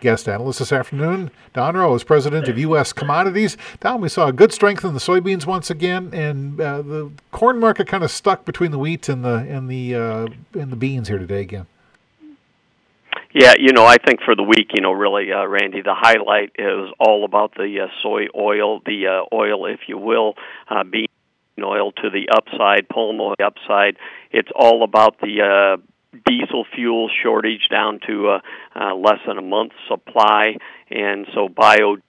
guest analyst this afternoon. Don Rose, president of U.S. Commodities. Don, we saw a good strength in the soybeans once again, and uh, the corn market kind of stuck between the wheat and the and the uh, and the beans here today again. Yeah, you know, I think for the week, you know, really, uh, Randy, the highlight is all about the uh, soy oil, the uh, oil, if you will, uh, bean oil to the upside, palm oil upside. It's all about the uh, diesel fuel shortage down to uh, uh, less than a month's supply, and so biodiesel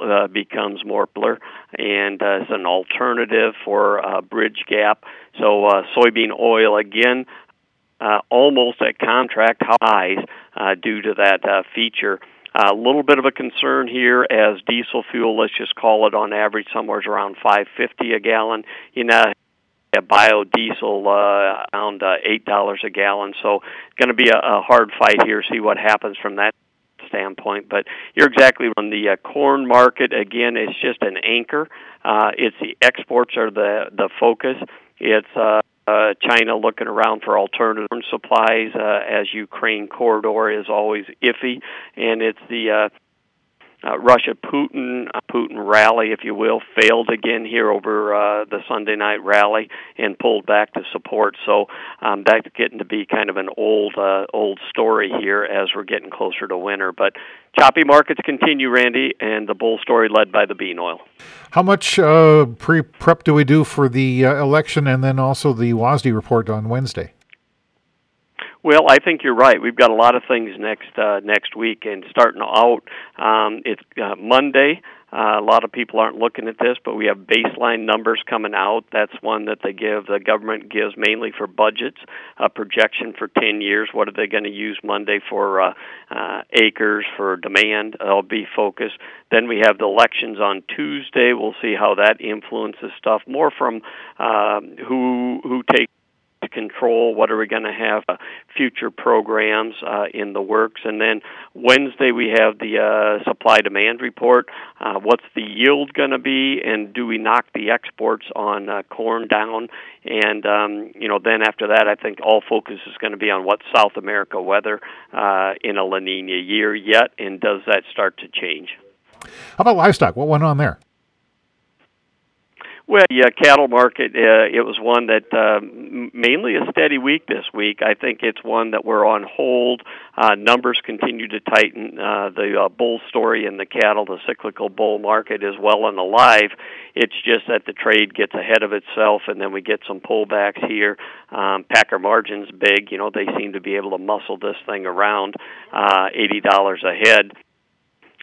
uh, becomes more popular and uh, an alternative for uh, bridge gap. So uh, soybean oil again uh, almost at contract highs uh, due to that uh, feature. A little bit of a concern here as diesel fuel, let's just call it on average somewhere around 550 a gallon. You know, biodiesel uh, around uh, eight dollars a gallon. So it's going to be a, a hard fight here. See what happens from that standpoint. But you're exactly on the uh, corn market. Again, it's just an anchor. Uh, it's the exports are the the focus. It's uh, uh, China looking around for alternative supplies uh, as Ukraine corridor is always iffy, and it's the uh, uh, Russia Putin uh, Putin rally, if you will, failed again here over uh, the Sunday night rally and pulled back to support. So um, that's getting to be kind of an old uh, old story here as we're getting closer to winter. But choppy markets continue, Randy, and the bull story led by the bean oil. How much uh, pre prep do we do for the uh, election, and then also the WASDE report on Wednesday? Well, I think you're right. We've got a lot of things next uh, next week, and starting out, um, it's uh, Monday. Uh, a lot of people aren't looking at this, but we have baseline numbers coming out. That's one that they give. The government gives mainly for budgets, a projection for 10 years. What are they going to use Monday for uh, uh, acres, for demand? That'll be focused. Then we have the elections on Tuesday. We'll see how that influences stuff. More from uh, who who takes control? What are we going to have uh, future programs uh, in the works? And then Wednesday we have the uh, supply demand report. Uh, what's the yield going to be? And do we knock the exports on uh, corn down? And um, you know, then after that, I think all focus is going to be on what South America weather uh, in a La Nina year yet, and does that start to change? How about livestock? What went on there? Well, yeah, cattle market. Uh, it was one that uh, mainly a steady week this week. I think it's one that we're on hold. Uh, numbers continue to tighten. Uh, the uh, bull story in the cattle, the cyclical bull market, is well and alive. It's just that the trade gets ahead of itself, and then we get some pullbacks here. Um, Packer margins big. You know, they seem to be able to muscle this thing around uh, eighty dollars a head.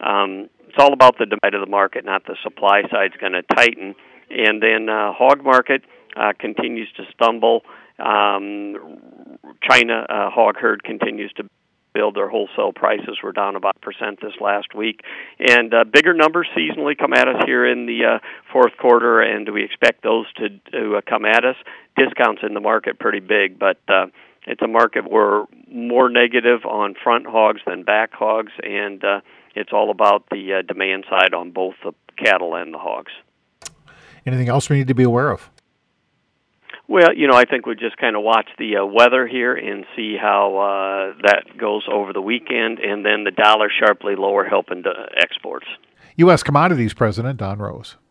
Um, it's all about the demand of the market, not the supply side's going to tighten. And then uh, hog market uh, continues to stumble. Um, China uh, hog herd continues to build. Their wholesale prices were down about percent this last week, and uh, bigger numbers seasonally come at us here in the uh, fourth quarter. And we expect those to to uh, come at us? Discounts in the market pretty big, but uh, it's a market where more negative on front hogs than back hogs, and uh, it's all about the uh, demand side on both the cattle and the hogs. Anything else we need to be aware of? Well, you know, I think we just kind of watch the uh, weather here and see how uh, that goes over the weekend, and then the dollar sharply lower helping the exports. U.S. Commodities President Don Rose.